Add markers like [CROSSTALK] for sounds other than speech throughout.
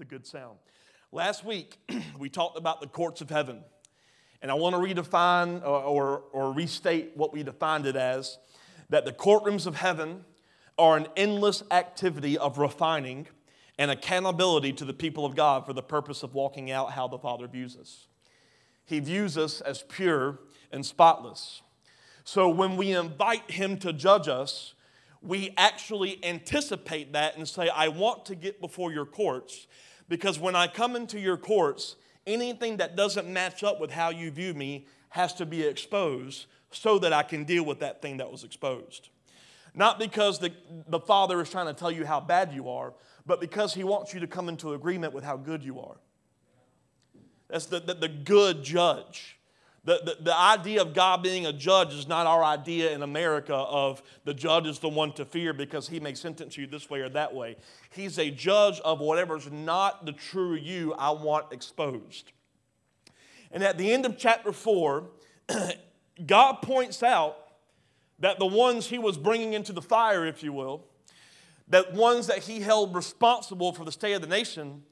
the good sound. Last week, [CLEARS THROAT] we talked about the courts of heaven. And I want to redefine or, or, or, restate what we defined it as that the courtrooms of heaven are an endless activity of refining and accountability to the people of God for the purpose of walking out how the Father views us. He views us as pure and spotless. So when we invite Him to judge us, we actually anticipate that and say, I want to get before your courts because when I come into your courts, anything that doesn't match up with how you view me has to be exposed so that I can deal with that thing that was exposed. Not because the, the Father is trying to tell you how bad you are, but because He wants you to come into agreement with how good you are. That's the, the, the good judge. The, the, the, idea of God being a judge is not our idea in America of the judge is the one to fear because he may sentence you this way or that way. He's a judge of whatever's not the true you I want exposed. And at the end of chapter 4, [CLEARS THROAT] God points out that the ones he was bringing into the fire, if you will, that ones that he held responsible for the state of the nation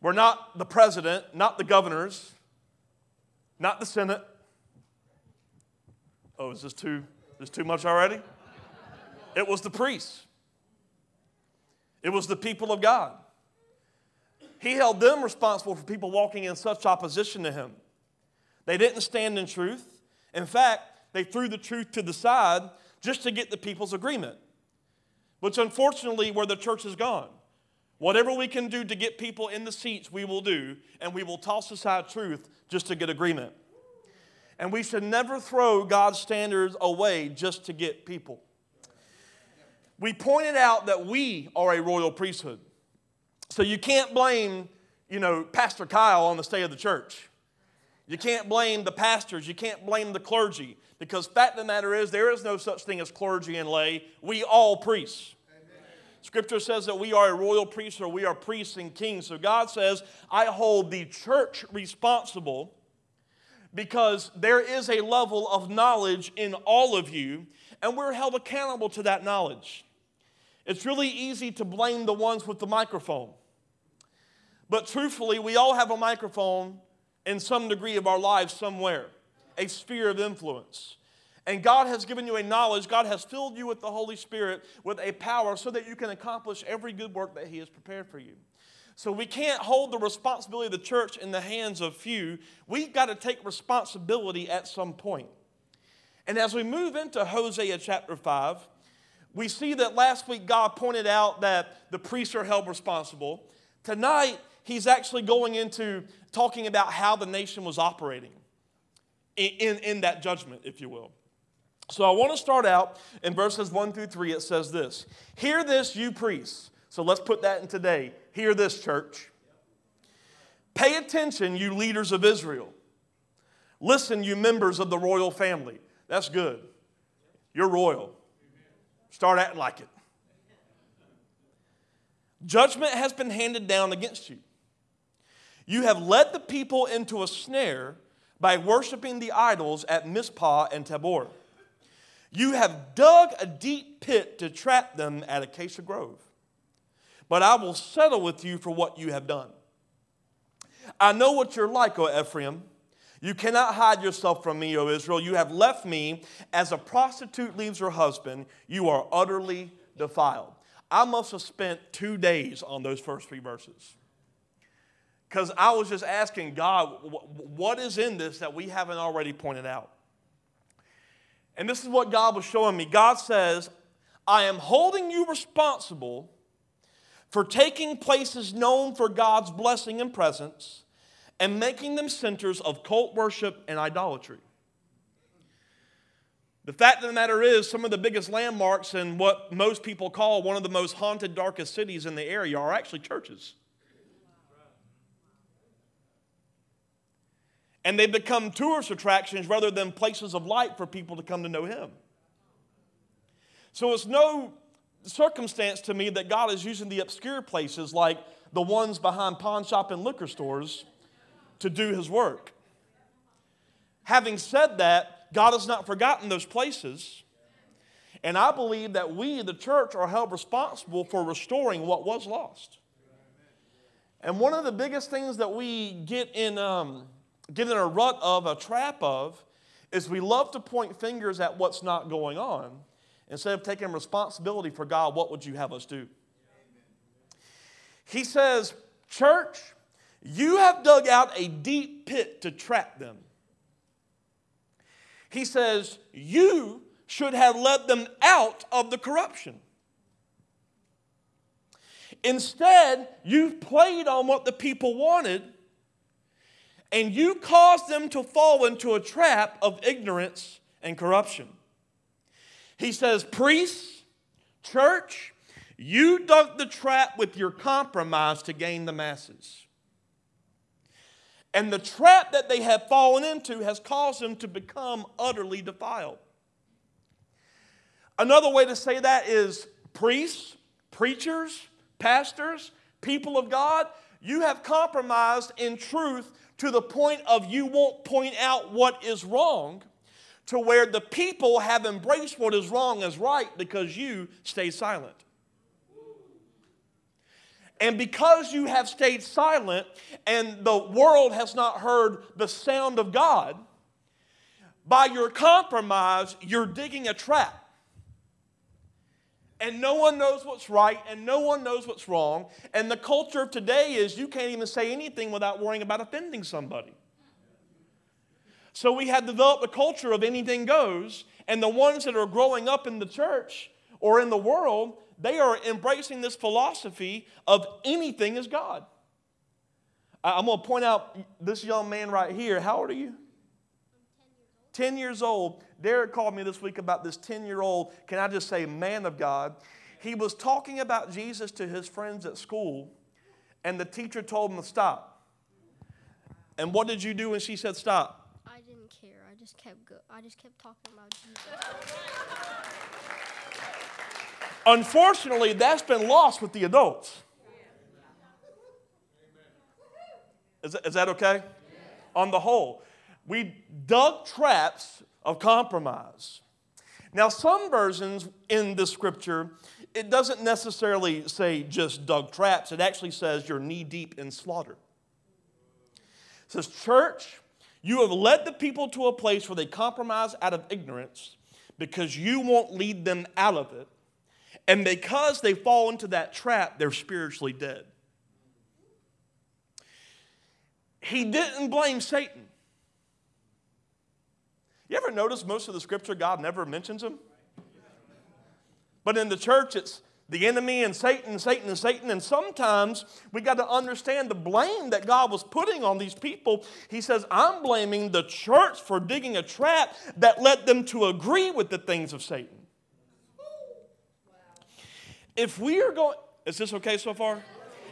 were not the president, not the governors, not the Senate. Oh, is this too, is too much already? It was the priests. It was the people of God. He held them responsible for people walking in such opposition to him. They didn't stand in truth. In fact, they threw the truth to the side just to get the people's agreement, which unfortunately, where the church has gone. Whatever we can do to get people in the seats, we will do, and we will toss aside truth just to get agreement. And we should never throw God's standards away just to get people. We pointed out that we are a royal priesthood. So you can't blame, you know, Pastor Kyle on the state of the church. You can't blame the pastors. You can't blame the clergy. Because fact of the matter is, there is no such thing as clergy and lay. We all priests. Scripture says that we are a royal priesthood, or we are priests and kings. So God says, I hold the church responsible because there is a level of knowledge in all of you, and we're held accountable to that knowledge. It's really easy to blame the ones with the microphone. But truthfully, we all have a microphone in some degree of our lives somewhere, a sphere of influence. And God has given you a knowledge, God has filled you with the Holy Spirit with a power so that you can accomplish every good work that He has prepared for you. So we can't hold the responsibility of the church in the hands of few. We've got to take responsibility at some point. And as we move into Hosea chapter 5, we see that last week God pointed out that the priests are held responsible. Tonight, he's actually going into talking about how the nation was operating in, in, in that judgment, if you will. So I want to start out in verses 1 through 3. It says this Hear this, you priests. So let's put that in today. Hear this, church. Pay attention, you leaders of Israel. Listen, you members of the royal family. That's good. You're royal. Start acting like it. Judgment has been handed down against you. You have led the people into a snare by worshiping the idols at Mizpah and Tabor. You have dug a deep pit to trap them at Acacia Grove. But I will settle with you for what you have done. I know what you're like, O Ephraim. You cannot hide yourself from me, O Israel. You have left me as a prostitute leaves her husband. You are utterly defiled. I must have spent two days on those first three verses. Because I was just asking God, what is in this that we haven't already pointed out? And this is what God was showing me. God says, I am holding you responsible for taking places known for God's blessing and presence and making them centers of cult worship and idolatry. The fact of the matter is, some of the biggest landmarks in what most people call one of the most haunted, darkest cities in the area are actually churches. And they become tourist attractions rather than places of light for people to come to know Him. So it's no circumstance to me that God is using the obscure places like the ones behind pawn shop and liquor stores to do His work. Having said that, God has not forgotten those places. And I believe that we, the church, are held responsible for restoring what was lost. And one of the biggest things that we get in, um, get in a rut of, a trap of, is we love to point fingers at what's not going on instead of taking responsibility for God, what would you have us do? He says, Church, you have dug out a deep pit to trap them. He says, You should have led them out of the corruption. Instead, you've played on what the people wanted and you caused them to fall into a trap of ignorance and corruption. He says, Priests, church, you dug the trap with your compromise to gain the masses. And the trap that they have fallen into has caused them to become utterly defiled. Another way to say that is priests, preachers, pastors, people of God, you have compromised in truth to the point of you won't point out what is wrong, to where the people have embraced what is wrong as right because you stay silent. And because you have stayed silent and the world has not heard the sound of God, by your compromise, you're digging a trap and no one knows what's right and no one knows what's wrong. And the culture of today is you can't even say anything without worrying about offending somebody. So we have developed a culture of anything goes, and the ones that are growing up in the church or in the world, they are embracing this philosophy of anything is God. I'm going to point out this young man right here. How old are you? 10 years old. Derek called me this week about this 10 year old, can I just say, man of God. He was talking about Jesus to his friends at school, and the teacher told him to stop. And what did you do when she said stop? I didn't care. I just kept go- I just kept talking about Jesus. Unfortunately, that's been lost with the adults. Is that, is that okay? On the whole, we dug traps of compromise. Now, some versions in the scripture, it doesn't necessarily say just dug traps, it actually says you're knee deep in slaughter. It says, Church, you have led the people to a place where they compromise out of ignorance because you won't lead them out of it. And because they fall into that trap, they're spiritually dead. He didn't blame Satan. You ever notice most of the scripture, God never mentions him? But in the church, it's the enemy and Satan, Satan, and Satan. And sometimes we got to understand the blame that God was putting on these people. He says, I'm blaming the church for digging a trap that led them to agree with the things of Satan. If we are going, is this okay so far?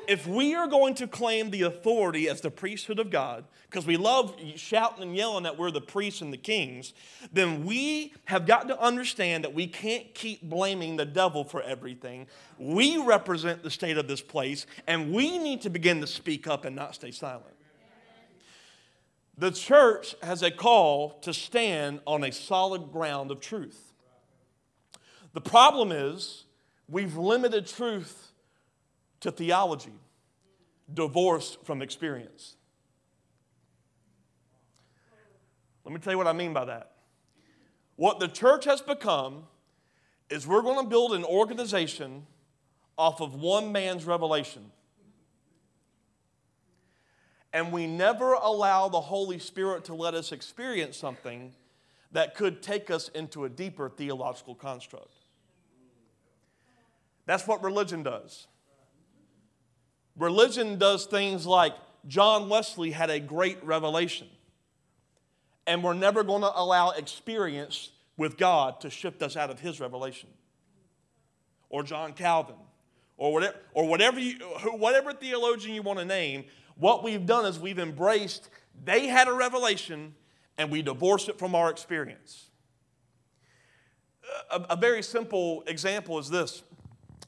If we are going to claim the authority as the priesthood of God, because we love shouting and yelling that we're the priests and the kings, then we have got to understand that we can't keep blaming the devil for everything. We represent the state of this place, and we need to begin to speak up and not stay silent. The church has a call to stand on a solid ground of truth. The problem is, we've limited truth to theology, divorced from experience. Let me tell you what I mean by that. What the church has become is we're going to build an organization off of one man's revelation. And we never allow the Holy Spirit to let us experience something that could take us into a deeper theological construct. That's what religion does. Religion does things like John Wesley had a great revelation, and we're never going to allow experience with God to shift us out of his revelation. Or John Calvin, or whatever, or whatever, you, whatever theologian you want to name, what we've done is we've embraced, they had a revelation, and we divorced it from our experience. A, a very simple example is this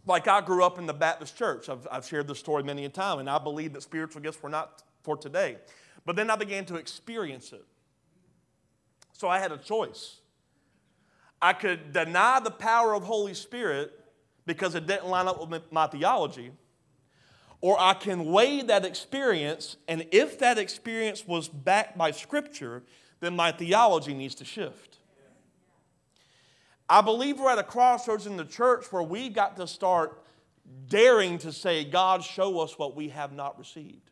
like I grew up in the Baptist church. I've, I've shared this story many a time, and I believe that spiritual gifts were not for today. But then I began to experience it. So I had a choice. I could deny the power of Holy Spirit because it didn't line up with my theology, or I can weigh that experience, and if that experience was backed by Scripture, then my theology needs to shift. I believe we're at a crossroads in the church where we've got to start daring to say, God, show us what we have not received.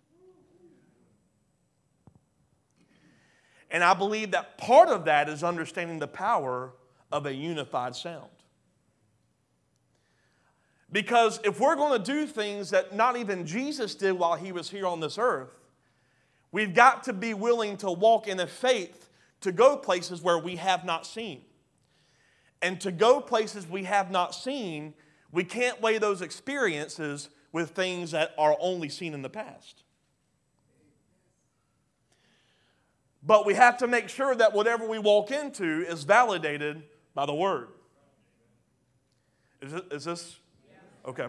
And I believe that part of that is understanding the power of a unified sound. Because if we're going to do things that not even Jesus did while he was here on this earth, we've got to be willing to walk in a faith to go places where we have not seen. And to go places we have not seen, we can't weigh those experiences with things that are only seen in the past. But we have to make sure that whatever we walk into is validated by the Word. Is, is this? Okay.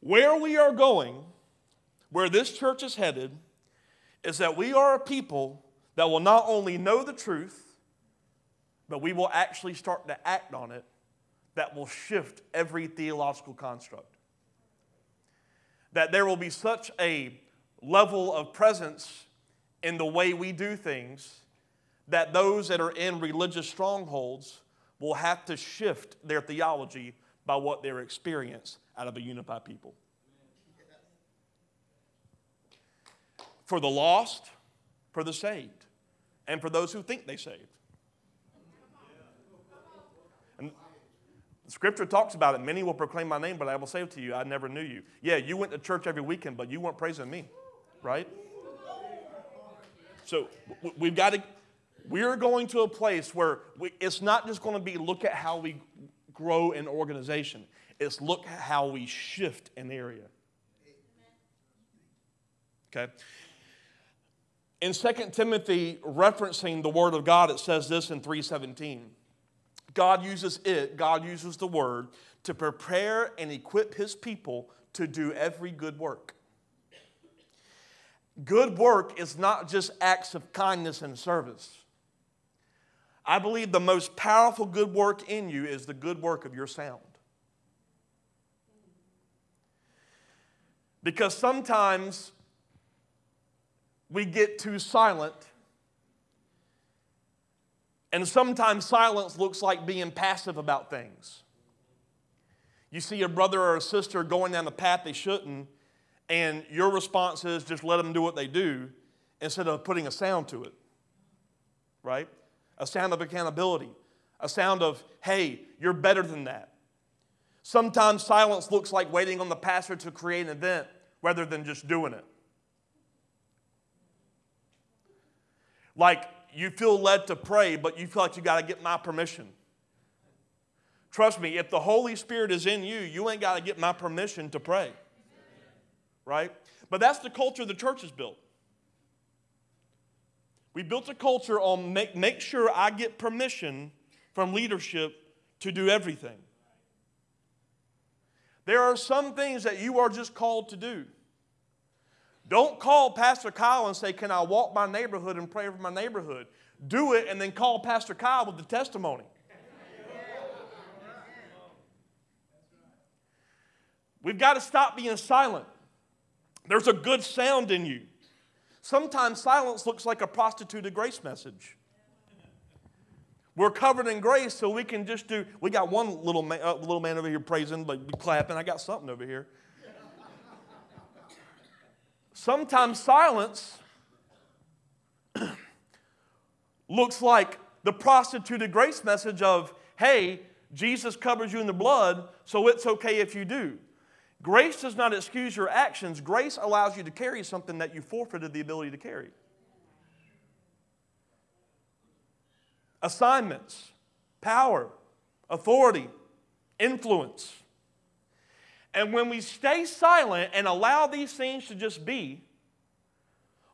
Where we are going, where this church is headed, is that we are a people that will not only know the truth, but we will actually start to act on it that will shift every theological construct. That there will be such a level of presence in the way we do things that those that are in religious strongholds will have to shift their theology by what they experience out of a unified people. For the lost, for the saved, and for those who think they saved. And the scripture talks about it. Many will proclaim my name, but I will say to you, I never knew you. Yeah, you went to church every weekend, but you weren't praising me, right? So we've got to, we're going to a place where we, it's not just going to be look at how we grow an organization, it's look at how we shift an area. Okay? In 2 Timothy, referencing the Word of God, it says this in 317. God uses it, God uses the Word, to prepare and equip His people to do every good work. Good work is not just acts of kindness and service. I believe the most powerful good work in you is the good work of your sound. Because sometimes we get too silent, and sometimes silence looks like being passive about things. You see a brother or a sister going down the path they shouldn't, and your response is just let them do what they do instead of putting a sound to it, right? A sound of accountability, a sound of, hey, you're better than that. Sometimes silence looks like waiting on the pastor to create an event rather than just doing it. Like you feel led to pray, but you feel like you got to get my permission. Trust me, if the Holy Spirit is in you, you ain't got to get my permission to pray right? But that's the culture the church has built. We built a culture on make, make sure I get permission from leadership to do everything. There are some things that you are just called to do. Don't call Pastor Kyle and say, Can I walk my neighborhood and pray for my neighborhood? Do it and then call Pastor Kyle with the testimony. We've got to stop being silent. There's a good sound in you. Sometimes silence looks like a prostituted grace message. We're covered in grace, so we can just do. We got one little man, uh, little man over here praising, but clapping. I got something over here. Sometimes silence [CLEARS THROAT] looks like the prostituted grace message of, hey, Jesus covers you in the blood, so it's okay if you do. Grace does not excuse your actions, grace allows you to carry something that you forfeited the ability to carry. Assignments, power, authority, influence. And when we stay silent and allow these things to just be,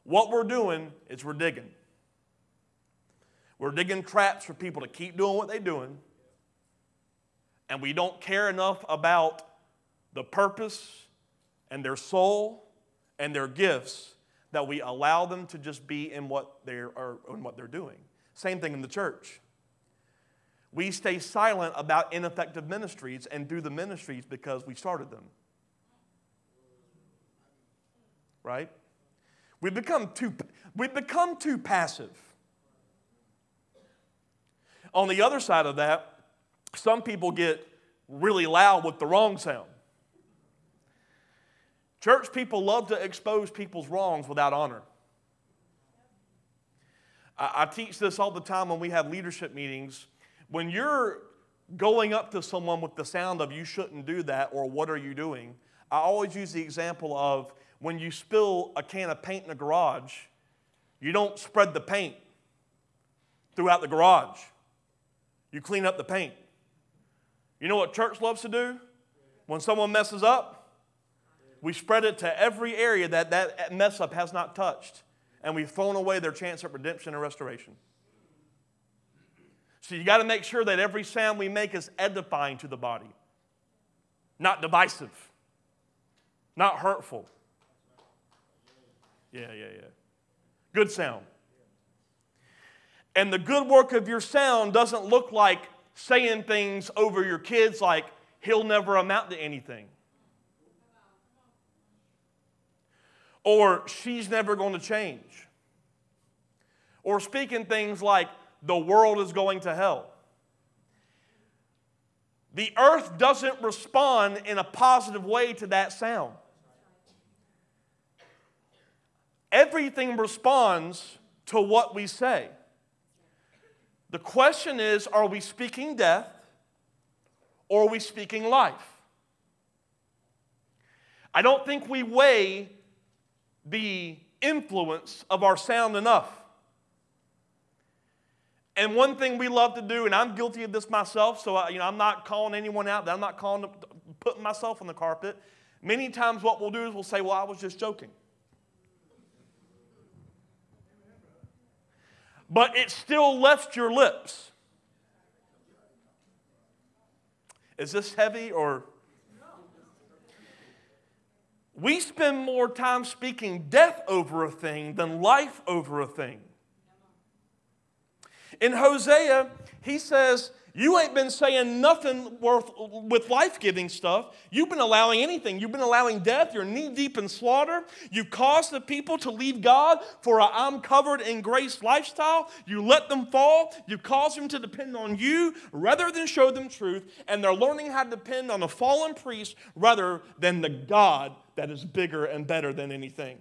what we're doing is we're digging. We're digging traps for people to keep doing what they're doing. And we don't care enough about the purpose and their soul and their gifts that we allow them to just be in what they're, in what they're doing. Same thing in the church. We stay silent about ineffective ministries and do the ministries because we started them. right? We become too, we become too passive. On the other side of that, some people get really loud with the wrong sound. Church people love to expose people's wrongs without honor. I, I teach this all the time when we have leadership meetings. When you're going up to someone with the sound of you shouldn't do that or what are you doing, I always use the example of when you spill a can of paint in a garage, you don't spread the paint throughout the garage. You clean up the paint. You know what church loves to do? When someone messes up, we spread it to every area that that mess up has not touched, and we've thrown away their chance at redemption and restoration. So you got to make sure that every sound we make is edifying to the body, not divisive, not hurtful. Yeah, yeah, yeah. Good sound. And the good work of your sound doesn't look like saying things over your kids like, he'll never amount to anything. Or she's never going to change. Or speaking things like, the world is going to hell. The earth doesn't respond in a positive way to that sound. Everything responds to what we say. The question is are we speaking death or are we speaking life? I don't think we weigh the influence of our sound enough. And one thing we love to do, and I'm guilty of this myself, so I, you know, I'm not calling anyone out, that I'm not calling, putting myself on the carpet. Many times, what we'll do is we'll say, Well, I was just joking. But it still left your lips. Is this heavy or? We spend more time speaking death over a thing than life over a thing. In Hosea, he says, You ain't been saying nothing worth with life giving stuff. You've been allowing anything. You've been allowing death. You're knee deep in slaughter. You've caused the people to leave God for a I'm covered in grace lifestyle. You let them fall. You've caused them to depend on you rather than show them truth. And they're learning how to depend on a fallen priest rather than the God that is bigger and better than anything.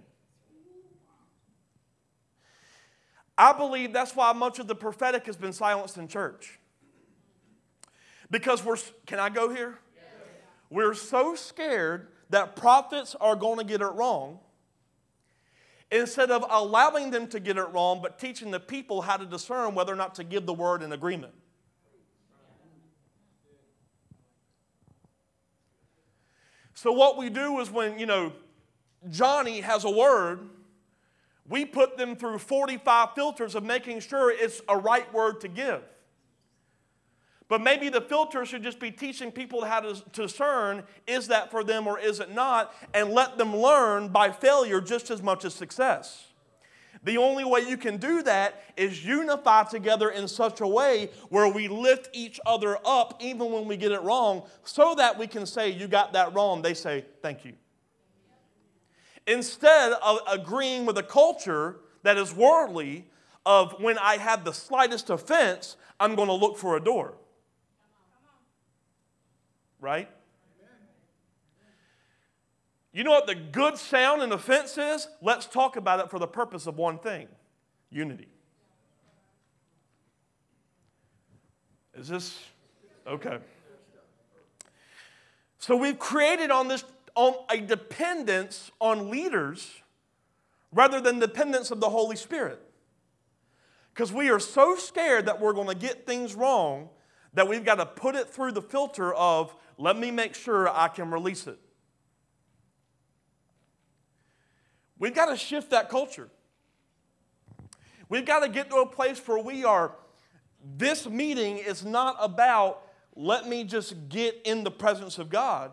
I believe that's why much of the prophetic has been silenced in church. Because we're, can I go here? We're so scared that prophets are going to get it wrong instead of allowing them to get it wrong, but teaching the people how to discern whether or not to give the word in agreement. So, what we do is when, you know, Johnny has a word we put them through 45 filters of making sure it's a right word to give. But maybe the filter should just be teaching people how to discern is that for them or is it not, and let them learn by failure just as much as success. The only way you can do that is unify together in such a way where we lift each other up even when we get it wrong, so that we can say, You got that wrong. They say, Thank you. Instead of agreeing with a culture that is worldly, of when I have the slightest offense, I'm going to look for a door. Right? You know what the good sound in offense is? Let's talk about it for the purpose of one thing unity. Is this okay? So we've created on this on a dependence on leaders rather than dependence of the Holy Spirit. Because we are so scared that we're going to get things wrong that we've got to put it through the filter of, let me make sure I can release it. We've got to shift that culture. We've got to get to a place where we are, this meeting is not about, let me just get in the presence of God.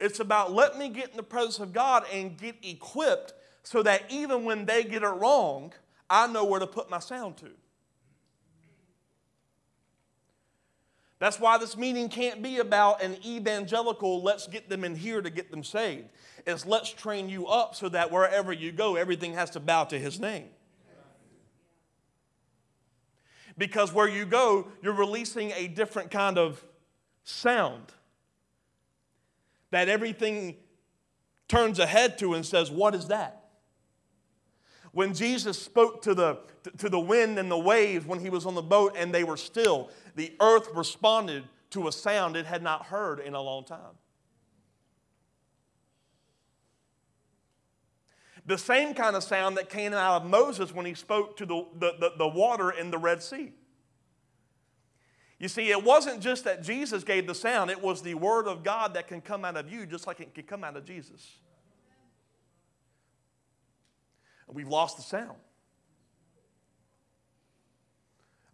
It's about let me get in the presence of God and get equipped so that even when they get it wrong, I know where to put my sound to. That's why this meeting can't be about an evangelical, let's get them in here to get them saved. It's let's train you up so that wherever you go, everything has to bow to his name. Because where you go, you're releasing a different kind of sound that everything turns ahead to and says, What is that? When Jesus spoke to the, to the wind and the waves when he was on the boat and they were still, the earth responded to a sound it had not heard in a long time. The same kind of sound that came out of Moses when he spoke to the, the, the, the water in the Red Sea. You see, it wasn't just that Jesus gave the sound, it was the word of God that can come out of you just like it can come out of Jesus. And we've lost the sound.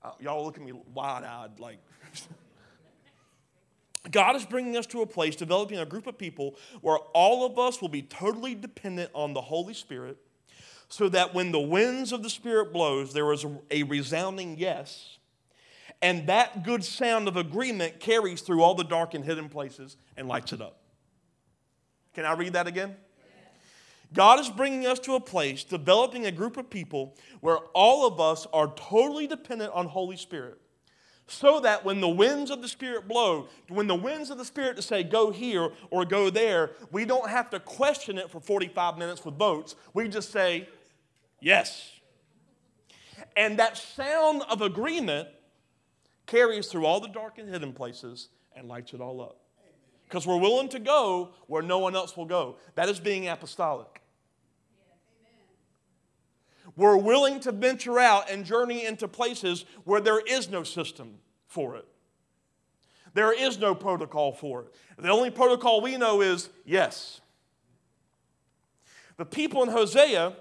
Uh, y'all look at me wide eyed like. [LAUGHS] God is bringing us to a place, developing a group of people where all of us will be totally dependent on the Holy Spirit, so that when the winds of the Spirit blows, there is a, a resounding yes and that good sound of agreement carries through all the dark and hidden places and lights it up. Can I read that again? God is bringing us to a place, developing a group of people where all of us are totally dependent on Holy Spirit. So that when the winds of the Spirit blow, when the winds of the Spirit say go here or go there, we don't have to question it for 45 minutes with votes. We just say yes. And that sound of agreement carries through all the dark and hidden places and lights it all up. Because we're willing to go where no one else will go. That is being apostolic. We're willing to venture out and journey into places where there is no system for it. There is no protocol for it. The only protocol we know is yes. The people in Hosea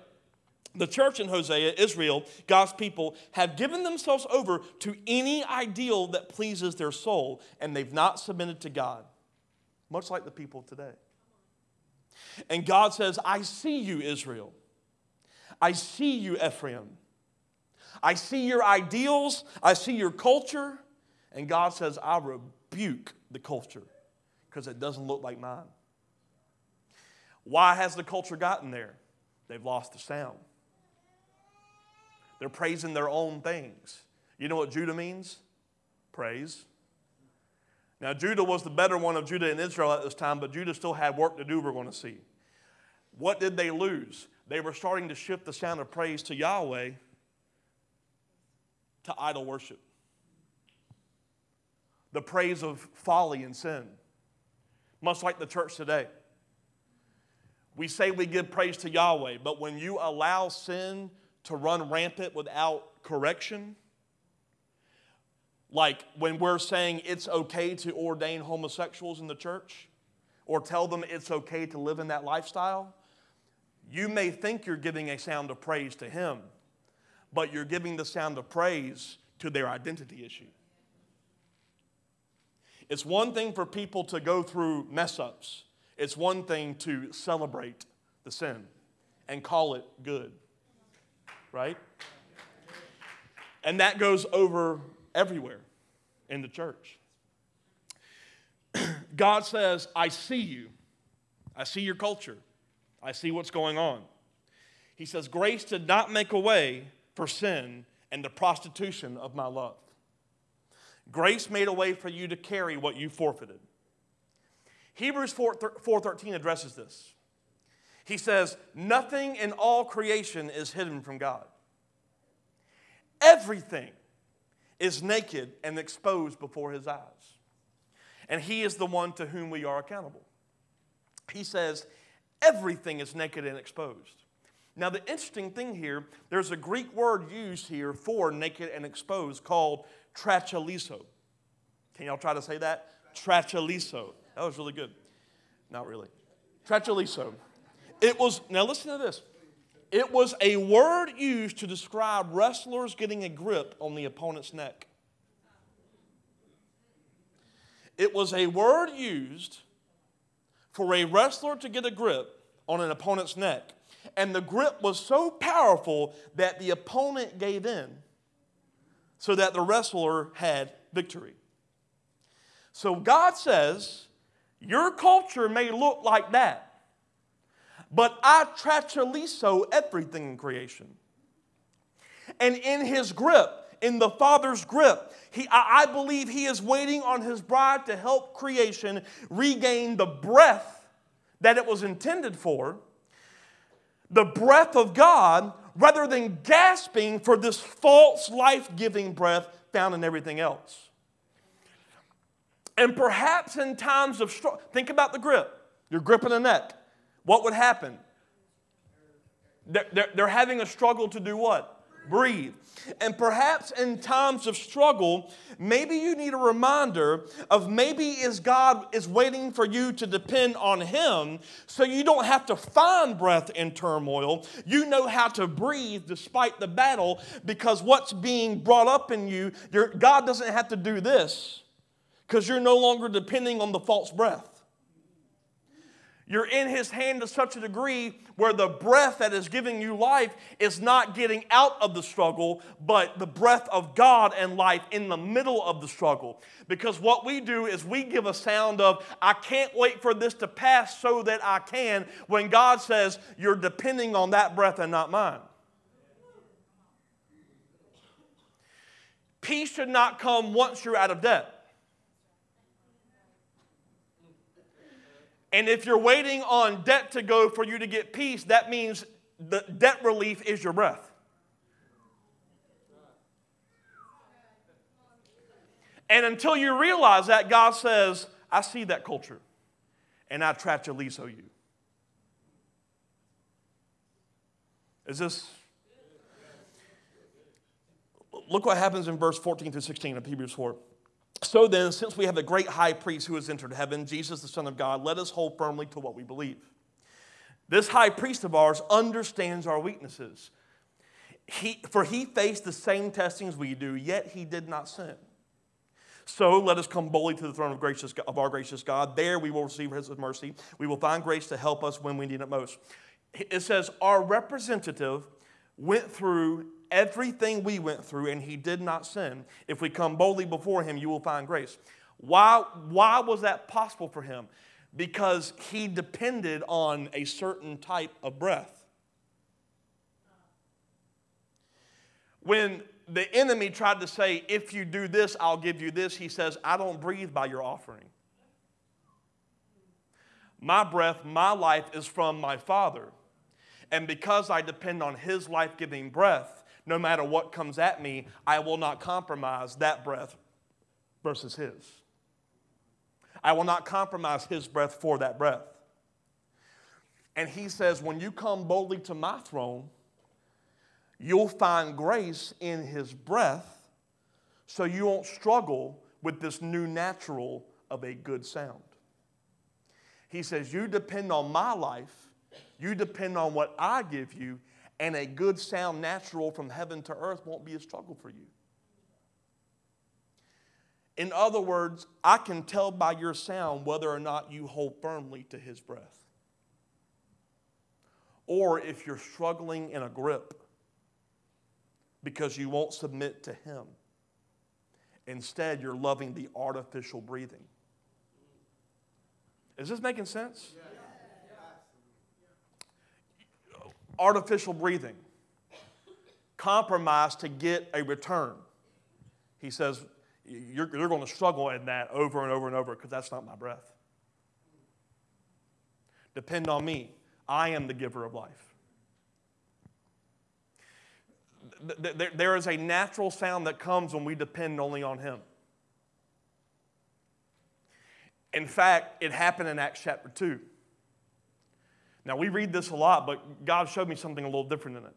the church in Hosea, Israel, God's people, have given themselves over to any ideal that pleases their soul, and they've not submitted to God, much like the people today. And God says, I see you, Israel. I see you, Ephraim. I see your ideals. I see your culture. And God says, I rebuke the culture because it doesn't look like mine. Why has the culture gotten there? They've lost the sound. They're praising their own things. You know what Judah means? Praise. Now, Judah was the better one of Judah and Israel at this time, but Judah still had work to do, we're going to see. What did they lose? They were starting to shift the sound of praise to Yahweh to idol worship. The praise of folly and sin, much like the church today. We say we give praise to Yahweh, but when you allow sin to run rampant without correction. Like when we're saying it's okay to ordain homosexuals in the church or tell them it's okay to live in that lifestyle, you may think you're giving a sound of praise to him, but you're giving the sound of praise to their identity issue. It's one thing for people to go through mess ups, it's one thing to celebrate the sin and call it good right? And that goes over everywhere in the church. [CLEARS THROAT] God says, I see you. I see your culture. I see what's going on. He says, Grace did not make a way for sin and the prostitution of my love. Grace made a way for you to carry what you forfeited. Hebrews four 4:13 addresses this. He says, Nothing in all creation is hidden from God. Everything is naked and exposed before his eyes. And he is the one to whom we are accountable. He says, Everything is naked and exposed. Now, the interesting thing here, there's a Greek word used here for naked and exposed called trachelizo. Can y'all try to say that? Trachelizo. That was really good. Not really. Trachelizo. It was, now listen to this. It was a word used to describe wrestlers getting a grip on the opponent's neck. It was a word used for a wrestler to get a grip on an opponent's neck. And the grip was so powerful that the opponent gave in so that the wrestler had victory. So God says, Your culture may look like that, but I trachelizo everything in creation. And in his grip, in the Father's grip, he, I, I believe he is waiting on his bride to help creation regain the breath that it was intended for, the breath of God, rather than gasping for this false life giving breath found in everything else. And perhaps in times of struggle, think about the grip. You're gripping a neck. What would happen? They're, they're, they're having a struggle to do what? breathe. And perhaps in times of struggle, maybe you need a reminder of maybe is God is waiting for you to depend on him so you don't have to find breath in turmoil. You know how to breathe despite the battle because what's being brought up in you, God doesn't have to do this because you're no longer depending on the false breath. You're in his hand to such a degree where the breath that is giving you life is not getting out of the struggle, but the breath of God and life in the middle of the struggle. Because what we do is we give a sound of, I can't wait for this to pass so that I can, when God says, You're depending on that breath and not mine. Peace should not come once you're out of debt. And if you're waiting on debt to go for you to get peace, that means the debt relief is your breath. And until you realize that, God says, I see that culture, and I trachelizo you. Is this? Look what happens in verse 14 through 16 of Hebrews 4. So then, since we have a great high priest who has entered heaven, Jesus, the Son of God, let us hold firmly to what we believe. This high priest of ours understands our weaknesses. He, for he faced the same testings we do, yet he did not sin. So let us come boldly to the throne of, gracious, of our gracious God. There we will receive his mercy. We will find grace to help us when we need it most. It says, Our representative went through everything we went through and he did not sin. If we come boldly before him, you will find grace. Why, why was that possible for him? Because he depended on a certain type of breath. When the enemy tried to say, If you do this, I'll give you this, he says, I don't breathe by your offering. My breath, my life is from my Father. And because I depend on his life giving breath, no matter what comes at me, I will not compromise that breath versus his. I will not compromise his breath for that breath. And he says, when you come boldly to my throne, you'll find grace in his breath so you won't struggle with this new natural of a good sound. He says, You depend on my life, you depend on what I give you, and a good sound natural from heaven to earth won't be a struggle for you. In other words, I can tell by your sound whether or not you hold firmly to his breath. Or if you're struggling in a grip because you won't submit to him. Instead, you're loving the artificial breathing. Is this making sense? Yeah artificial breathing, compromise to get a return. He says, You're, you're going to struggle in that over and over and over because that's not my breath. Depend on me. I am the giver of life. There is a natural sound that comes when we depend only on Him. In fact, it happened in Acts chapter 2. Now, we read this a lot, but God showed me something a little different in it.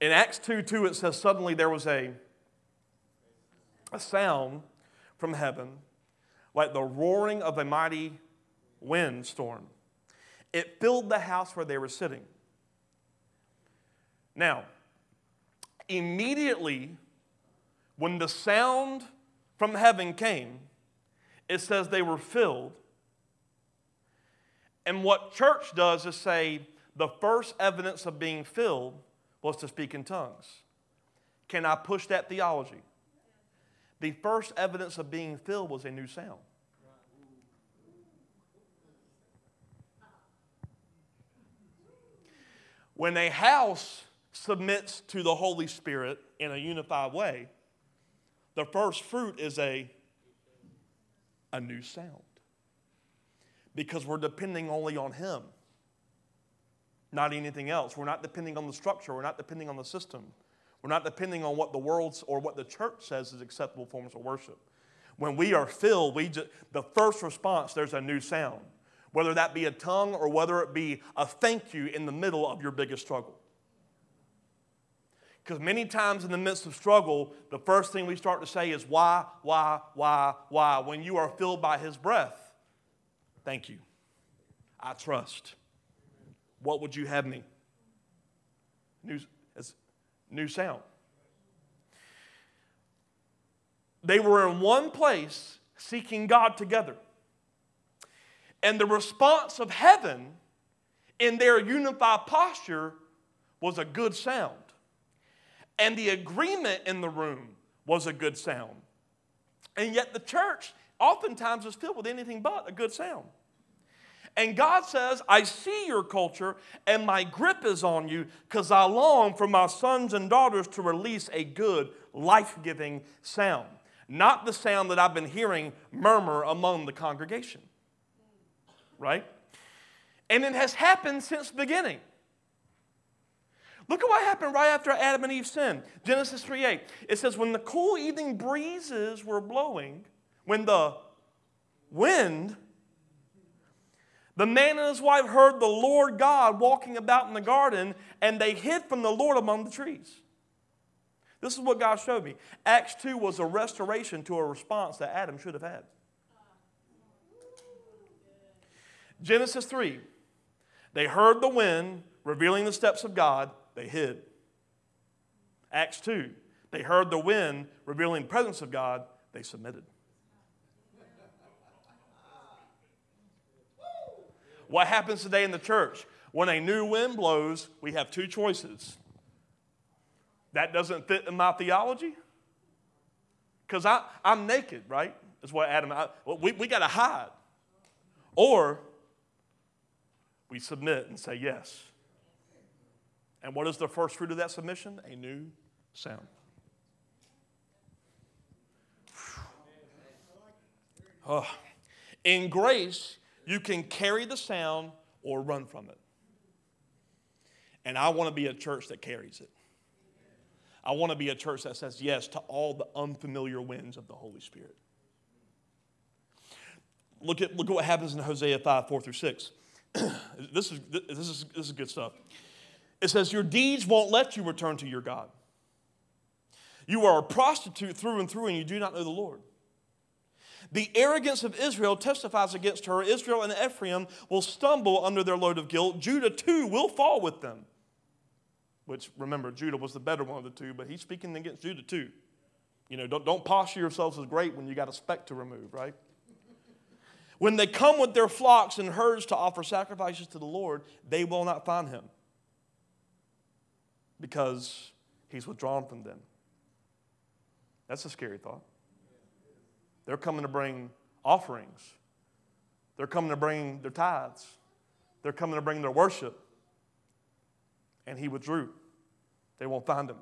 In Acts 2 2, it says, Suddenly there was a, a sound from heaven like the roaring of a mighty windstorm. It filled the house where they were sitting. Now, immediately when the sound from heaven came, it says they were filled and what church does is say the first evidence of being filled was to speak in tongues. Can I push that theology? the first evidence of being filled was a new sound. When a house submits to the Holy Spirit in a unified way, the first fruit is a, a new sound. Because we're depending only on Him, not anything else. We're not depending on the structure, we're not depending on the system. We're not depending on what the world or what the church says is acceptable forms of worship. When we are filled, we just, the first response, there's a new sound. Whether that be a tongue or whether it be a thank you in the middle of your biggest struggle. Because many times in the midst of struggle, the first thing we start to say is, Why, why, why, why? When you are filled by His breath, thank you. I trust. What would you have me? New, new sound. They were in one place seeking God together. And the response of heaven in their unified posture was a good sound. And the agreement in the room was a good sound. And yet the church oftentimes is filled with anything but a good sound. And God says, I see your culture and my grip is on you because I long for my sons and daughters to release a good, life giving sound. Not the sound that I've been hearing murmur among the congregation. Right? And it has happened since the beginning. Look at what happened right after Adam and Eve sinned. Genesis 3 8. It says, When the cool evening breezes were blowing, when the wind, the man and his wife heard the Lord God walking about in the garden, and they hid from the Lord among the trees. This is what God showed me. Acts 2 was a restoration to a response that Adam should have had. Genesis 3, they heard the wind revealing the steps of God, they hid. Acts 2, they heard the wind revealing the presence of God, they submitted. What happens today in the church? When a new wind blows, we have two choices. That doesn't fit in my theology? Because I'm naked, right? Is what Adam, I, we, we got to hide. Or we submit and say yes. And what is the first fruit of that submission? A new sound. [SIGHS] Oh. In grace, you can carry the sound or run from it. And I want to be a church that carries it. I want to be a church that says yes to all the unfamiliar winds of the Holy Spirit. Look at, look at what happens in Hosea 5 4 through 6. [CLEARS THROAT] this, is, this, is, this is good stuff. It says, Your deeds won't let you return to your God. You are a prostitute through and through, and you do not know the Lord. The arrogance of Israel testifies against her. Israel and Ephraim will stumble under their load of guilt. Judah too will fall with them. Which, remember, Judah was the better one of the two, but he's speaking against Judah too. You know, don't, don't posture yourselves as great when you got a speck to remove, right? When they come with their flocks and herds to offer sacrifices to the Lord, they will not find him because he's withdrawn from them. That's a scary thought. They're coming to bring offerings, they're coming to bring their tithes, they're coming to bring their worship. And he withdrew. They won't find him.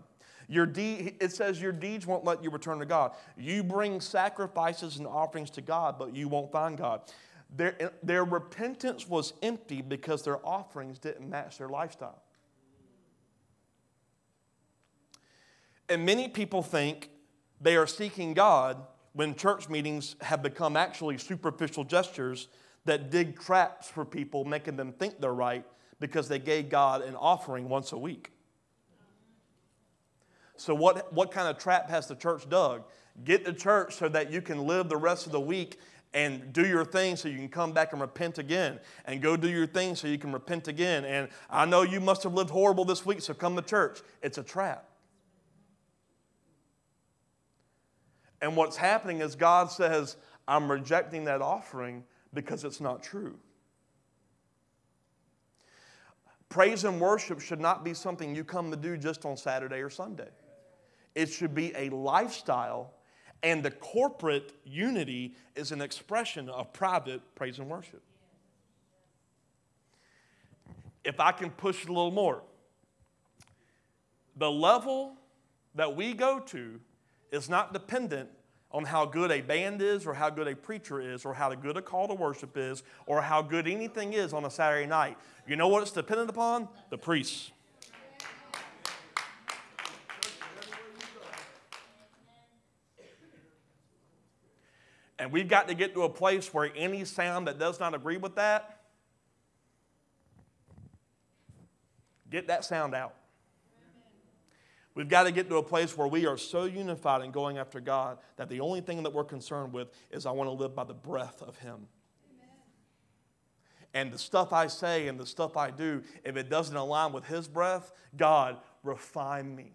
Your deed, it says your deeds won't let you return to God. You bring sacrifices and offerings to God, but you won't find God. Their, their repentance was empty because their offerings didn't match their lifestyle. And many people think they are seeking God when church meetings have become actually superficial gestures that dig traps for people, making them think they're right because they gave God an offering once a week. So, what, what kind of trap has the church dug? Get the church so that you can live the rest of the week and do your thing so you can come back and repent again. And go do your thing so you can repent again. And I know you must have lived horrible this week, so come to church. It's a trap. And what's happening is God says, I'm rejecting that offering because it's not true. Praise and worship should not be something you come to do just on Saturday or Sunday. It should be a lifestyle And the corporate unity is an expression of private praise and worship. If I can push a little more, the level that we go to is not dependent on how good a band is or how good a preacher is or how good a call to worship is or how good anything is on a Saturday night. You know what it's dependent upon? The priests. And we've got to get to a place where any sound that does not agree with that, get that sound out. We've got to get to a place where we are so unified in going after God that the only thing that we're concerned with is I want to live by the breath of Him. And the stuff I say and the stuff I do, if it doesn't align with His breath, God, refine me.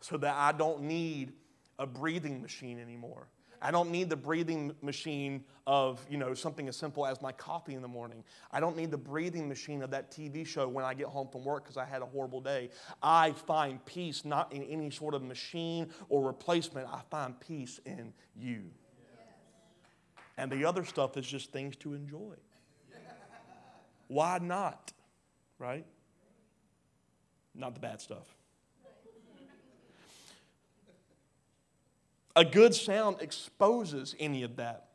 So that I don't need a breathing machine anymore. I don't need the breathing machine of, you know, something as simple as my coffee in the morning. I don't need the breathing machine of that TV show when I get home from work because I had a horrible day. I find peace not in any sort of machine or replacement. I find peace in you. And the other stuff is just things to enjoy. Why not? Right? Not the bad stuff. A good sound exposes any of that.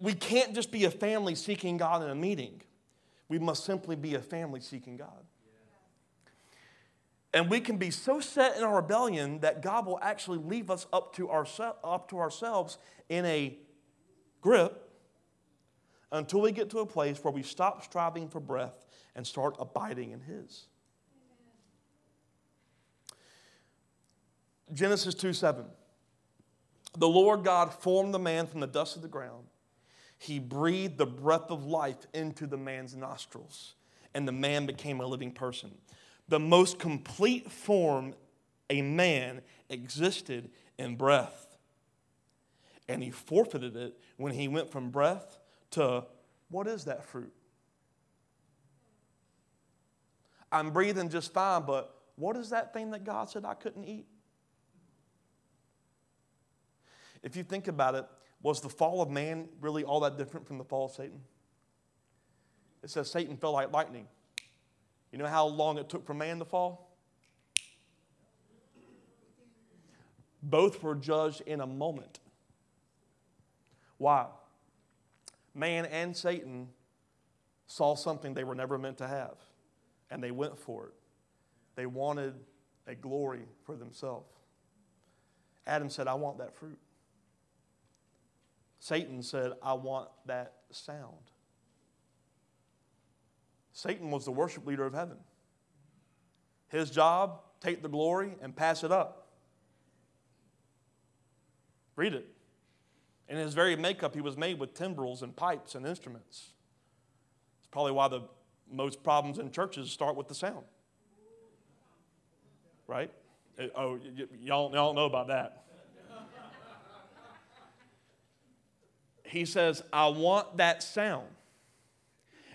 We can't just be a family seeking God in a meeting. We must simply be a family seeking God. And we can be so set in our rebellion that God will actually leave us up to, ourse- up to ourselves in a grip until we get to a place where we stop striving for breath and start abiding in His. Genesis 2 7. The Lord God formed the man from the dust of the ground. He breathed the breath of life into the man's nostrils, and the man became a living person. The most complete form a man existed in breath. And he forfeited it when he went from breath to what is that fruit? I'm breathing just fine, but what is that thing that God said I couldn't eat? If you think about it, was the fall of man really all that different from the fall of Satan? It says Satan fell like lightning. You know how long it took for man to fall? Both were judged in a moment. Why? Man and Satan saw something they were never meant to have, and they went for it. They wanted a glory for themselves. Adam said, I want that fruit. Satan said, I want that sound. Satan was the worship leader of heaven. His job, take the glory and pass it up. Read it. In his very makeup, he was made with timbrels and pipes and instruments. It's probably why the most problems in churches start with the sound. Right? Eh, oh, y- y'all, y'all know about that. He says, I want that sound.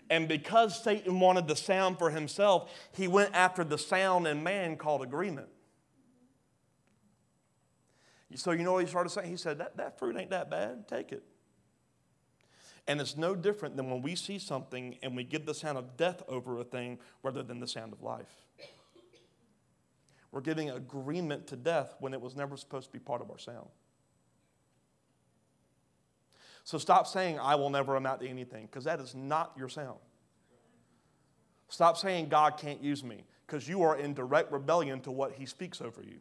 And because Satan wanted the sound for himself, he went after the sound in man called agreement. So you know what he started saying? He said, that, that fruit ain't that bad. Take it. And it's no different than when we see something and we give the sound of death over a thing rather than the sound of life. We're giving agreement to death when it was never supposed to be part of our sound. So stop saying, I will never amount to anything, because that is not your sound. Stop saying, God can't use me, because you are in direct rebellion to what He speaks over you.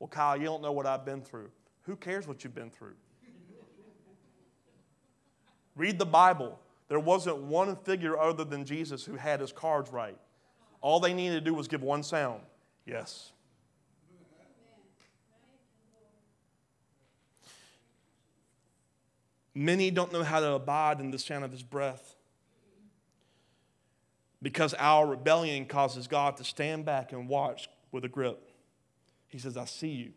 Well, Kyle, you don't know what I've been through. Who cares what you've been through? Read the Bible. There wasn't one figure other than Jesus who had his cards right. All they needed to do was give one sound yes. Many don't know how to abide in the sound of his breath because our rebellion causes God to stand back and watch with a grip. He says, I see you.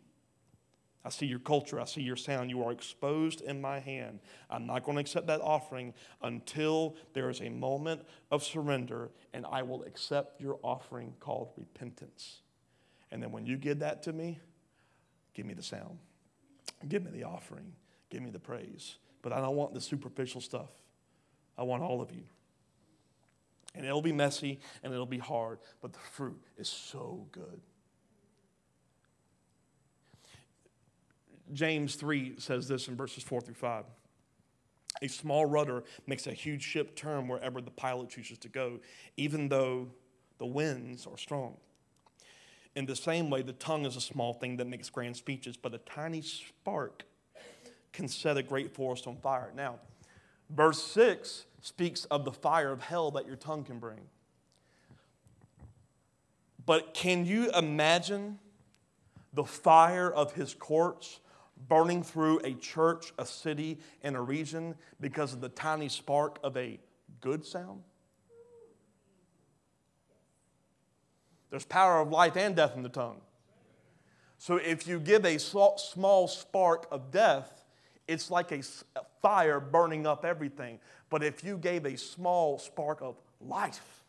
I see your culture. I see your sound. You are exposed in my hand. I'm not going to accept that offering until there is a moment of surrender, and I will accept your offering called repentance. And then when you give that to me, give me the sound, give me the offering, give me the praise. But I don't want the superficial stuff. I want all of you. And it'll be messy and it'll be hard, but the fruit is so good. James 3 says this in verses 4 through 5. A small rudder makes a huge ship turn wherever the pilot chooses to go, even though the winds are strong. In the same way, the tongue is a small thing that makes grand speeches, but a tiny spark can set a great forest on fire. Now, verse 6 speaks of the fire of hell that your tongue can bring. But can you imagine the fire of his courts burning through a church, a city, and a region because of the tiny spark of a good sound? There's power of life and death in the tongue. So if you give a small spark of death, it's like a fire burning up everything. But if you gave a small spark of life,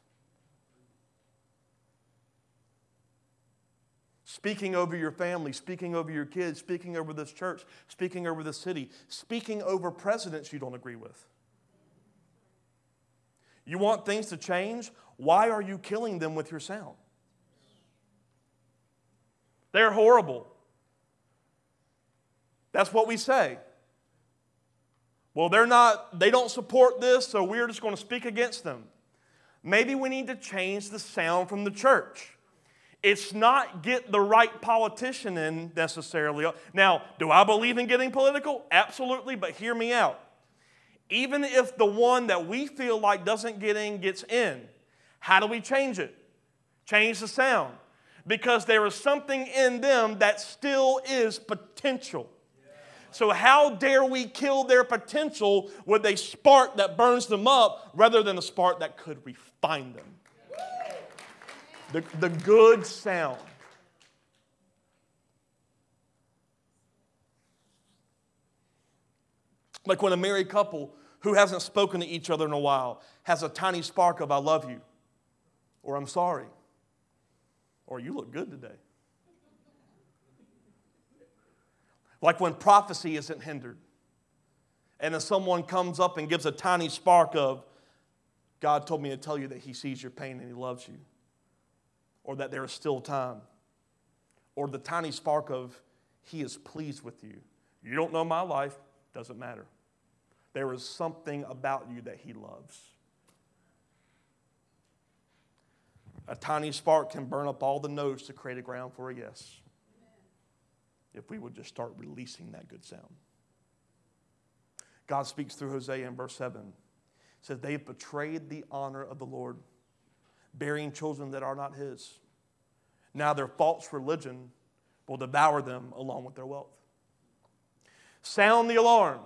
speaking over your family, speaking over your kids, speaking over this church, speaking over the city, speaking over presidents you don't agree with. You want things to change? Why are you killing them with your sound? They're horrible. That's what we say. Well, they're not, they don't support this, so we're just going to speak against them. Maybe we need to change the sound from the church. It's not get the right politician in necessarily. Now, do I believe in getting political? Absolutely, but hear me out. Even if the one that we feel like doesn't get in gets in, how do we change it? Change the sound because there is something in them that still is potential. So, how dare we kill their potential with a spark that burns them up rather than a spark that could refine them? The, the good sound. Like when a married couple who hasn't spoken to each other in a while has a tiny spark of I love you or I'm sorry or you look good today. Like when prophecy isn't hindered, and then someone comes up and gives a tiny spark of, God told me to tell you that He sees your pain and He loves you, or that there is still time, or the tiny spark of, He is pleased with you. You don't know my life, doesn't matter. There is something about you that He loves. A tiny spark can burn up all the no's to create a ground for a yes. If we would just start releasing that good sound. God speaks through Hosea in verse 7. He says, They have betrayed the honor of the Lord, bearing children that are not His. Now their false religion will devour them along with their wealth. Sound the alarm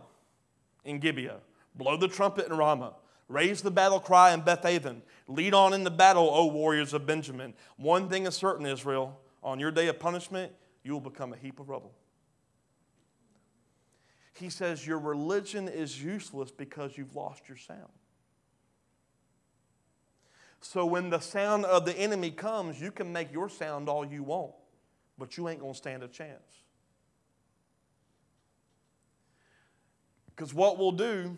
in Gibeah, blow the trumpet in Ramah. Raise the battle cry in Bethaven. Lead on in the battle, O warriors of Benjamin. One thing is certain, Israel on your day of punishment, you will become a heap of rubble. He says, Your religion is useless because you've lost your sound. So when the sound of the enemy comes, you can make your sound all you want, but you ain't going to stand a chance. Because what we'll do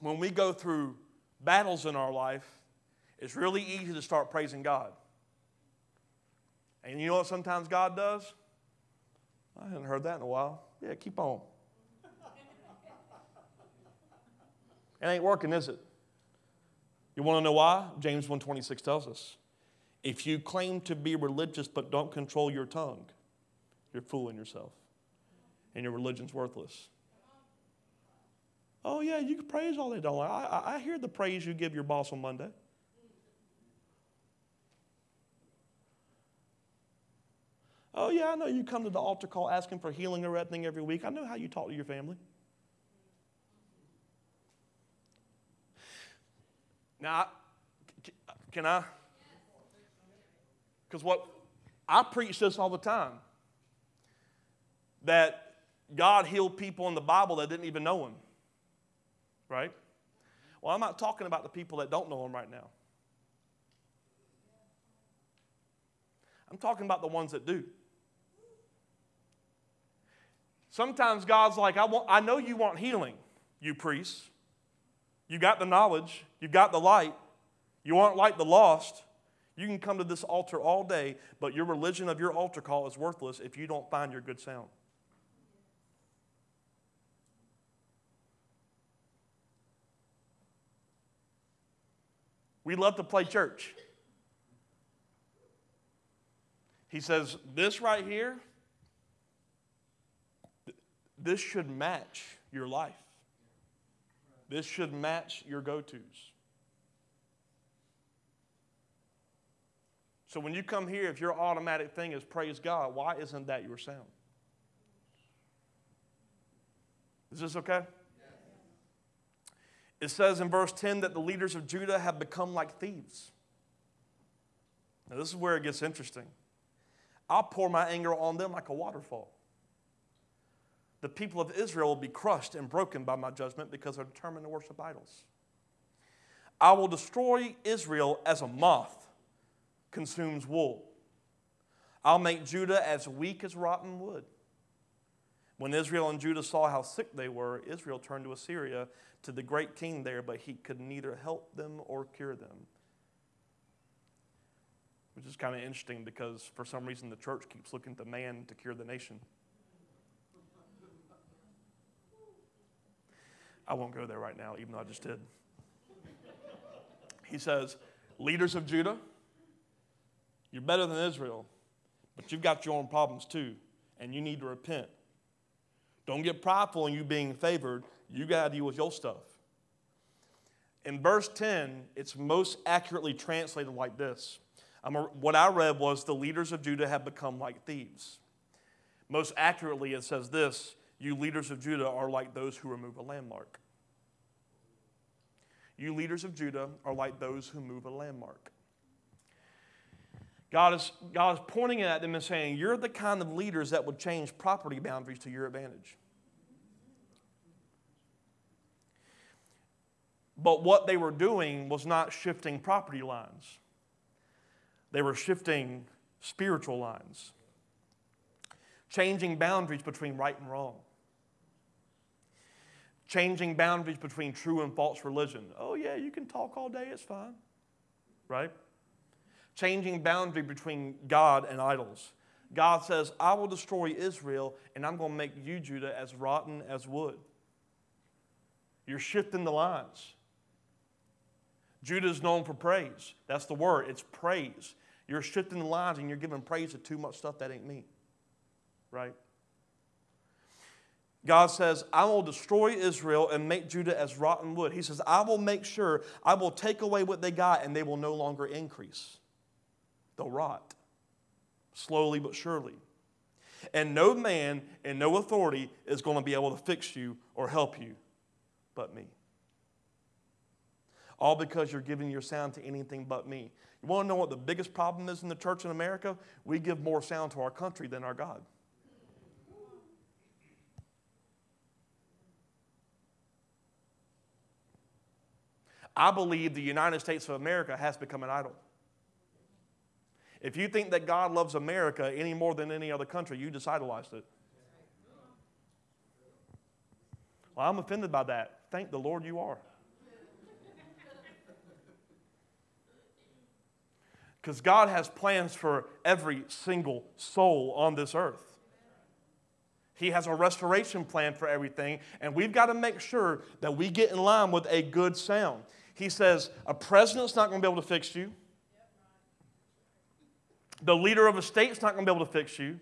when we go through battles in our life, it's really easy to start praising God. And you know what sometimes God does? I haven't heard that in a while. Yeah, keep on. [LAUGHS] it ain't working, is it? You want to know why? James 1:26 tells us. If you claim to be religious but don't control your tongue, you're fooling yourself. And your religion's worthless. Oh, yeah, you can praise all day long. I, I hear the praise you give your boss on Monday. Oh, yeah, I know you come to the altar call asking for healing or anything every week. I know how you talk to your family. Now, can I? Because what I preach this all the time that God healed people in the Bible that didn't even know Him right? Well, I'm not talking about the people that don't know him right now. I'm talking about the ones that do. Sometimes God's like, I, want, I know you want healing, you priests. You got the knowledge, you got the light, you aren't like the lost. You can come to this altar all day, but your religion of your altar call is worthless if you don't find your good sound. We love to play church. He says, This right here, this should match your life. This should match your go tos. So when you come here, if your automatic thing is praise God, why isn't that your sound? Is this okay? It says in verse 10 that the leaders of Judah have become like thieves. Now, this is where it gets interesting. I'll pour my anger on them like a waterfall. The people of Israel will be crushed and broken by my judgment because they're determined to worship idols. I will destroy Israel as a moth consumes wool. I'll make Judah as weak as rotten wood. When Israel and Judah saw how sick they were, Israel turned to Assyria to the great king there, but he could neither help them or cure them. Which is kind of interesting because for some reason the church keeps looking to man to cure the nation. I won't go there right now, even though I just did. He says, Leaders of Judah, you're better than Israel, but you've got your own problems too, and you need to repent. Don't get prideful in you being favored. You got to deal with your stuff. In verse 10, it's most accurately translated like this. A, what I read was the leaders of Judah have become like thieves. Most accurately, it says this You leaders of Judah are like those who remove a landmark. You leaders of Judah are like those who move a landmark. God is, God is pointing at them and saying, You're the kind of leaders that would change property boundaries to your advantage. But what they were doing was not shifting property lines, they were shifting spiritual lines, changing boundaries between right and wrong, changing boundaries between true and false religion. Oh, yeah, you can talk all day, it's fine, right? changing boundary between God and idols. God says, I will destroy Israel and I'm going to make you, Judah, as rotten as wood. You're shifting the lines. Judah is known for praise. That's the word, it's praise. You're shifting the lines and you're giving praise to too much stuff that ain't me. Right? God says, I will destroy Israel and make Judah as rotten wood. He says, I will make sure I will take away what they got and they will no longer increase they'll rot slowly but surely. And no man and no authority is going to be able to fix you or help you but me. All because you're giving your sound to anything but me. You want to know what the biggest problem is in the church in America? We give more sound to our country than our God. I believe the United States of America has become an idol. If you think that God loves America any more than any other country, you just idolized it. Well, I'm offended by that. Thank the Lord you are. [LAUGHS] Because God has plans for every single soul on this earth. He has a restoration plan for everything, and we've got to make sure that we get in line with a good sound. He says, A president's not going to be able to fix you. The leader of a state's not going to be able to fix you.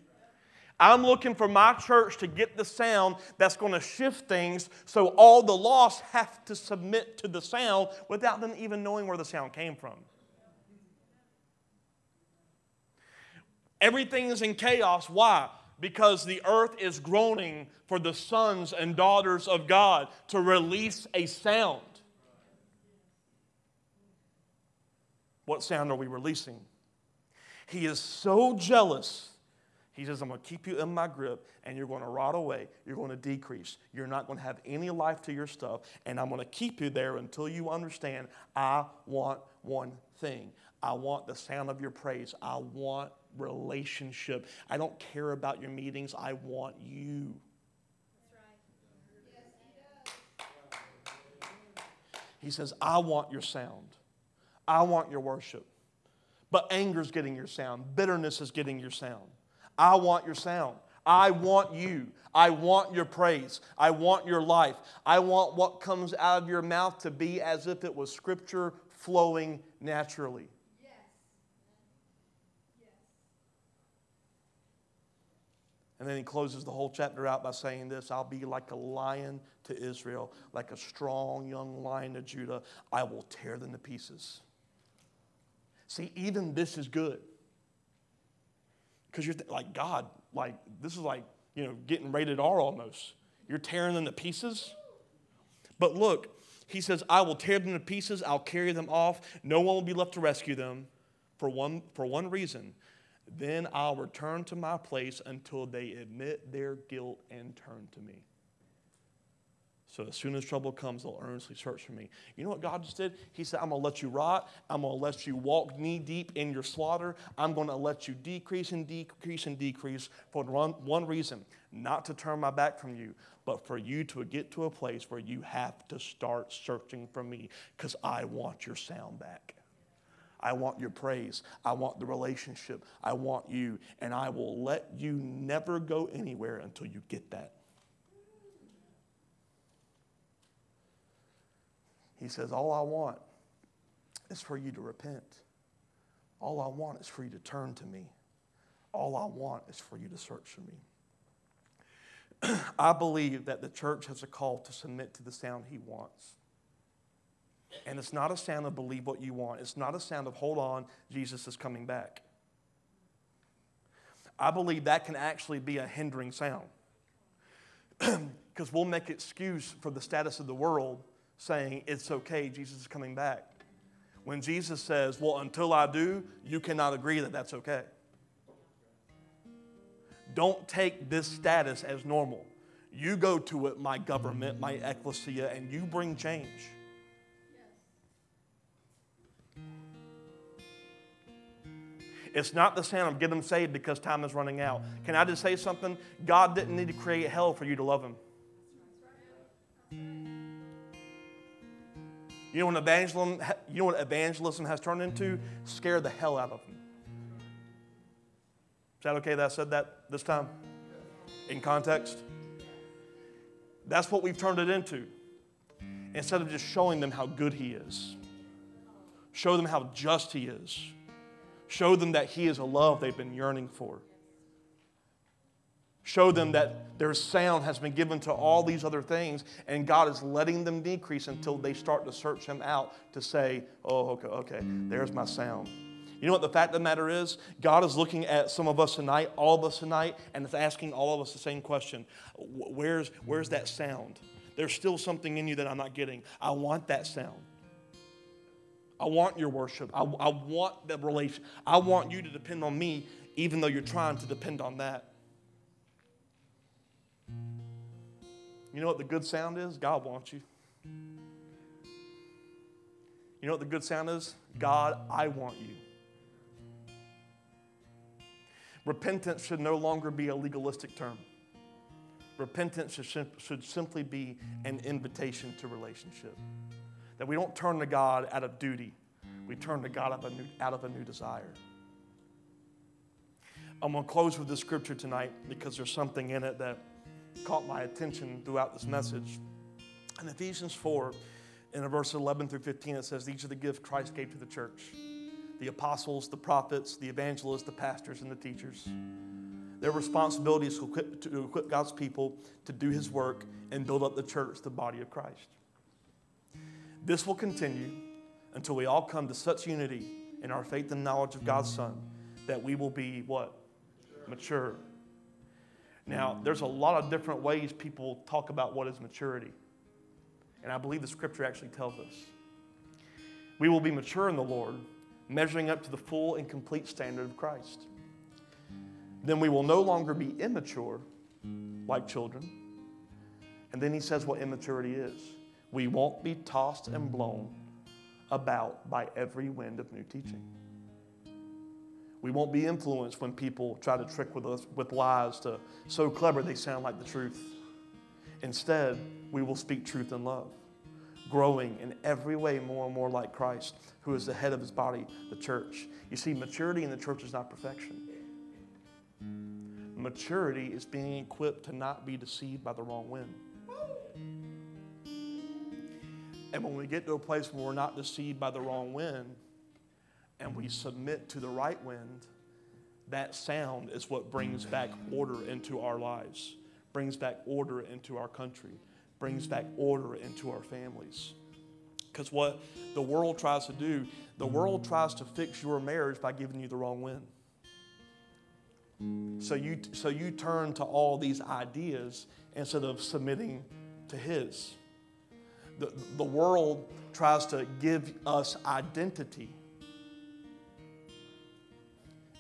I'm looking for my church to get the sound that's going to shift things so all the lost have to submit to the sound without them even knowing where the sound came from. Everything is in chaos. Why? Because the earth is groaning for the sons and daughters of God to release a sound. What sound are we releasing? He is so jealous. He says, I'm going to keep you in my grip and you're going to rot away. You're going to decrease. You're not going to have any life to your stuff. And I'm going to keep you there until you understand I want one thing. I want the sound of your praise. I want relationship. I don't care about your meetings. I want you. He says, I want your sound. I want your worship. But anger is getting your sound, bitterness is getting your sound. I want your sound. I want you. I want your praise. I want your life. I want what comes out of your mouth to be as if it was scripture flowing naturally. And then he closes the whole chapter out by saying this I'll be like a lion to Israel, like a strong young lion to Judah. I will tear them to pieces. See, even this is good. Because you're th- like, God, like, this is like, you know, getting rated R almost. You're tearing them to pieces. But look, he says, I will tear them to pieces, I'll carry them off. No one will be left to rescue them for one, for one reason. Then I'll return to my place until they admit their guilt and turn to me. So as soon as trouble comes, they'll earnestly search for me. You know what God just did? He said, I'm going to let you rot. I'm going to let you walk knee deep in your slaughter. I'm going to let you decrease and decrease and decrease for one, reason not to turn my back from you, but for you to get to a place where you have to start searching for me because I want your sound back. I want your praise. I want the relationship. I want you. And I will let you never go anywhere until you get that. He says, All I want is for you to repent. All I want is for you to turn to me. All I want is for you to search for me. [CLEARS THROAT] I believe that the church has a call to submit to the sound he wants. And it's not a sound of believe what you want. It's not a sound of hold on, Jesus is coming back. I believe that can actually be a hindering sound. [CLEARS THROAT] Because we'll make excuse for the status of the world saying, It's okay, Jesus is coming back. When Jesus says, Well, until I do, you cannot agree that that's okay. Don't take this status as normal. You go to it, my government, my ecclesia, and you bring change. It's not the sound of get them saved because time is running out. Can I just say something? God didn't need to create hell for you to love Him. You know what evangelism, you know what evangelism has turned into? Scare the hell out of them. Is that okay that I said that this time? In context? That's what we've turned it into. Instead of just showing them how good He is, show them how just He is, show them that He is a love they've been yearning for. Show them that their sound has been given to all these other things, and God is letting them decrease until they start to search Him out to say, Oh, okay, okay, there's my sound. You know what the fact of the matter is? God is looking at some of us tonight, all of us tonight, and it's asking all of us the same question Where's, where's that sound? There's still something in you that I'm not getting. I want that sound. I want your worship. I, I want the relation. I want you to depend on me, even though you're trying to depend on that. You know what the good sound is? God wants you. You know what the good sound is? God, I want you. Repentance should no longer be a legalistic term. Repentance should, should simply be an invitation to relationship. That we don't turn to God out of duty, we turn to God out of a new, out of a new desire. I'm going to close with this scripture tonight because there's something in it that caught my attention throughout this message. In Ephesians 4, in verse 11 through 15, it says, These are the gifts Christ gave to the church the apostles, the prophets, the evangelists, the pastors, and the teachers. Their responsibility is to equip, to equip God's people to do His work and build up the church, the body of Christ. This will continue until we all come to such unity in our faith and knowledge of God's Son that we will be what? Mature now, there's a lot of different ways people talk about what is maturity. And I believe the scripture actually tells us. We will be mature in the Lord, measuring up to the full and complete standard of Christ. Then we will no longer be immature like children. And then he says what immaturity is. We won't be tossed and blown about by every wind of new teaching. We won't be influenced when people try to trick with us with lies to so clever they sound like the truth. Instead, we will speak truth in love, growing in every way more and more like Christ, who is the head of his body, the church. You see, maturity in the church is not perfection. Maturity is being equipped to not be deceived by the wrong wind. And when we get to a place where we're not deceived by the wrong wind and we submit to the right wind, that sound is what brings back order into our lives, brings back order into our country, brings back order into our families. Because what the world tries to do, the world tries to fix your marriage by giving you the wrong wind. So you, so you turn to all these ideas instead of submitting to His. The, the world tries to give us identity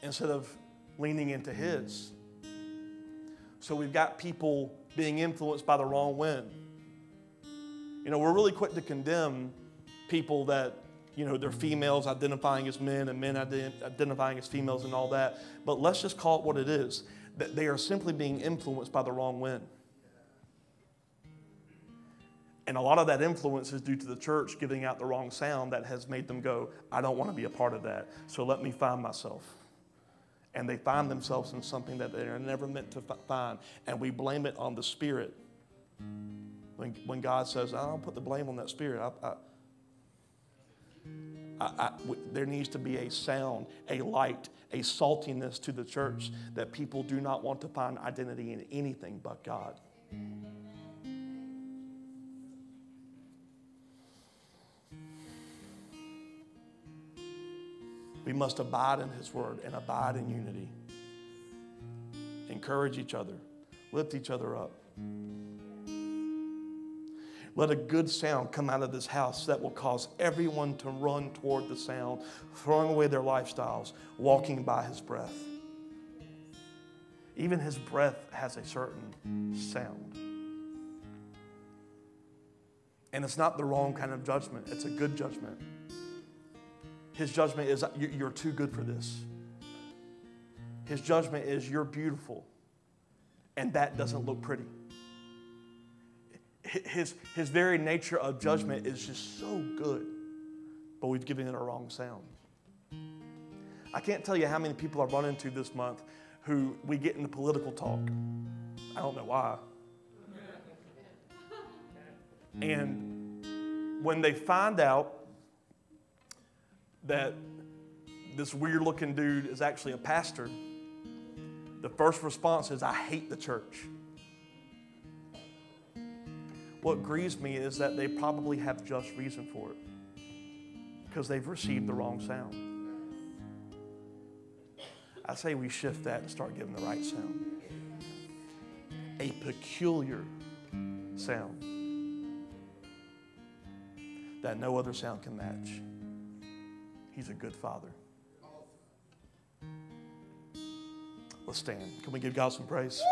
instead of leaning into His. So we've got people being influenced by the wrong wind. You know, we're really quick to condemn people that, you know, they're females identifying as men and men ident- identifying as females and all that. But let's just call it what it is that they are simply being influenced by the wrong wind. And a lot of that influence is due to the church giving out the wrong sound that has made them go, I don't want to be a part of that. So let me find myself. And they find themselves in something that they're never meant to find. And we blame it on the Spirit. When, when God says, I don't put the blame on that Spirit, I, I, I, I, there needs to be a sound, a light, a saltiness to the church that people do not want to find identity in anything but God. We must abide in His Word and abide in unity. Encourage each other, lift each other up. Let a good sound come out of this house that will cause everyone to run toward the sound, throwing away their lifestyles, walking by His breath. Even His breath has a certain sound. And it's not the wrong kind of judgment, it's a good judgment. His judgment is you're too good for this. His judgment is you're beautiful, and that doesn't look pretty. His, his very nature of judgment is just so good, but we've given it a wrong sound. I can't tell you how many people I've run into this month who we get into political talk. I don't know why. And when they find out that this weird looking dude is actually a pastor, the first response is, I hate the church. What grieves me is that they probably have just reason for it because they've received the wrong sound. I say we shift that and start giving the right sound. A peculiar sound that no other sound can match. He's a good father. Let's stand. Can we give God some praise?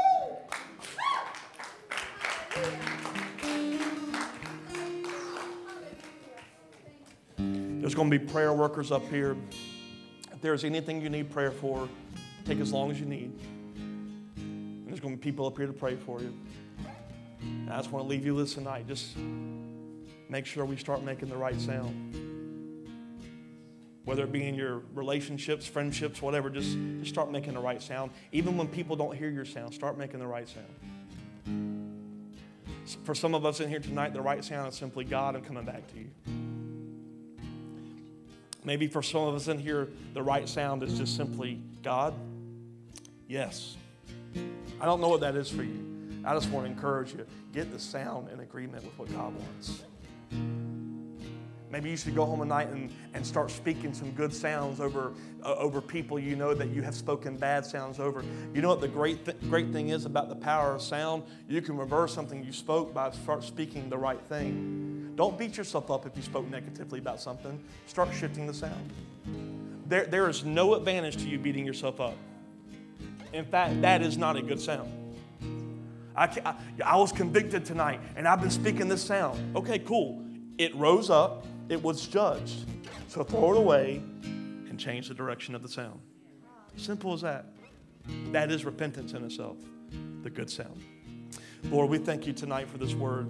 There's going to be prayer workers up here. If there's anything you need prayer for, take as long as you need. And there's going to be people up here to pray for you. And I just want to leave you this tonight. Just make sure we start making the right sound whether it be in your relationships, friendships, whatever, just, just start making the right sound. Even when people don't hear your sound, start making the right sound. For some of us in here tonight, the right sound is simply God and coming back to you. Maybe for some of us in here, the right sound is just simply God. Yes. I don't know what that is for you. I just want to encourage you get the sound in agreement with what God wants. Maybe you should go home tonight and, and start speaking some good sounds over, uh, over people you know that you have spoken bad sounds over. You know what the great, th- great thing is about the power of sound? You can reverse something you spoke by start speaking the right thing. Don't beat yourself up if you spoke negatively about something. Start shifting the sound. There, there is no advantage to you beating yourself up. In fact, that is not a good sound. I, I, I was convicted tonight and I've been speaking this sound. Okay, cool. It rose up, it was judged. So throw it away and change the direction of the sound. Simple as that. That is repentance in itself, the good sound. Lord, we thank you tonight for this word.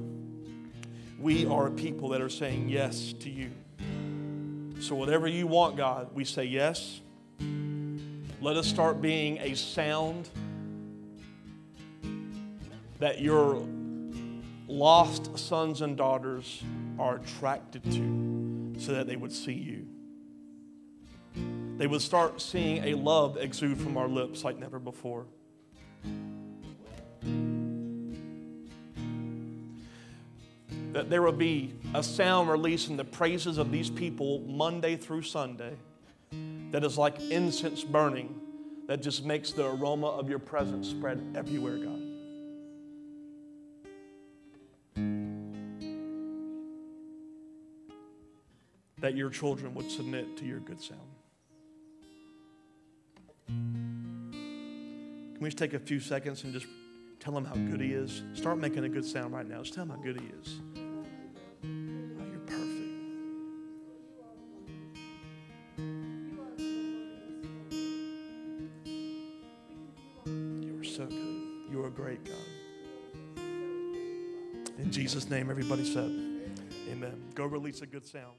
We are a people that are saying yes to you. So, whatever you want, God, we say yes. Let us start being a sound that your lost sons and daughters are attracted to so that they would see you. They would start seeing a love exude from our lips like never before. That there will be a sound released in the praises of these people Monday through Sunday that is like incense burning that just makes the aroma of your presence spread everywhere, God. That your children would submit to your good sound. Can we just take a few seconds and just tell him how good he is? Start making a good sound right now. Just tell him how good he is. Oh, you're perfect. You are so good. You are a great God. In Jesus' name, everybody said, Amen. Go release a good sound.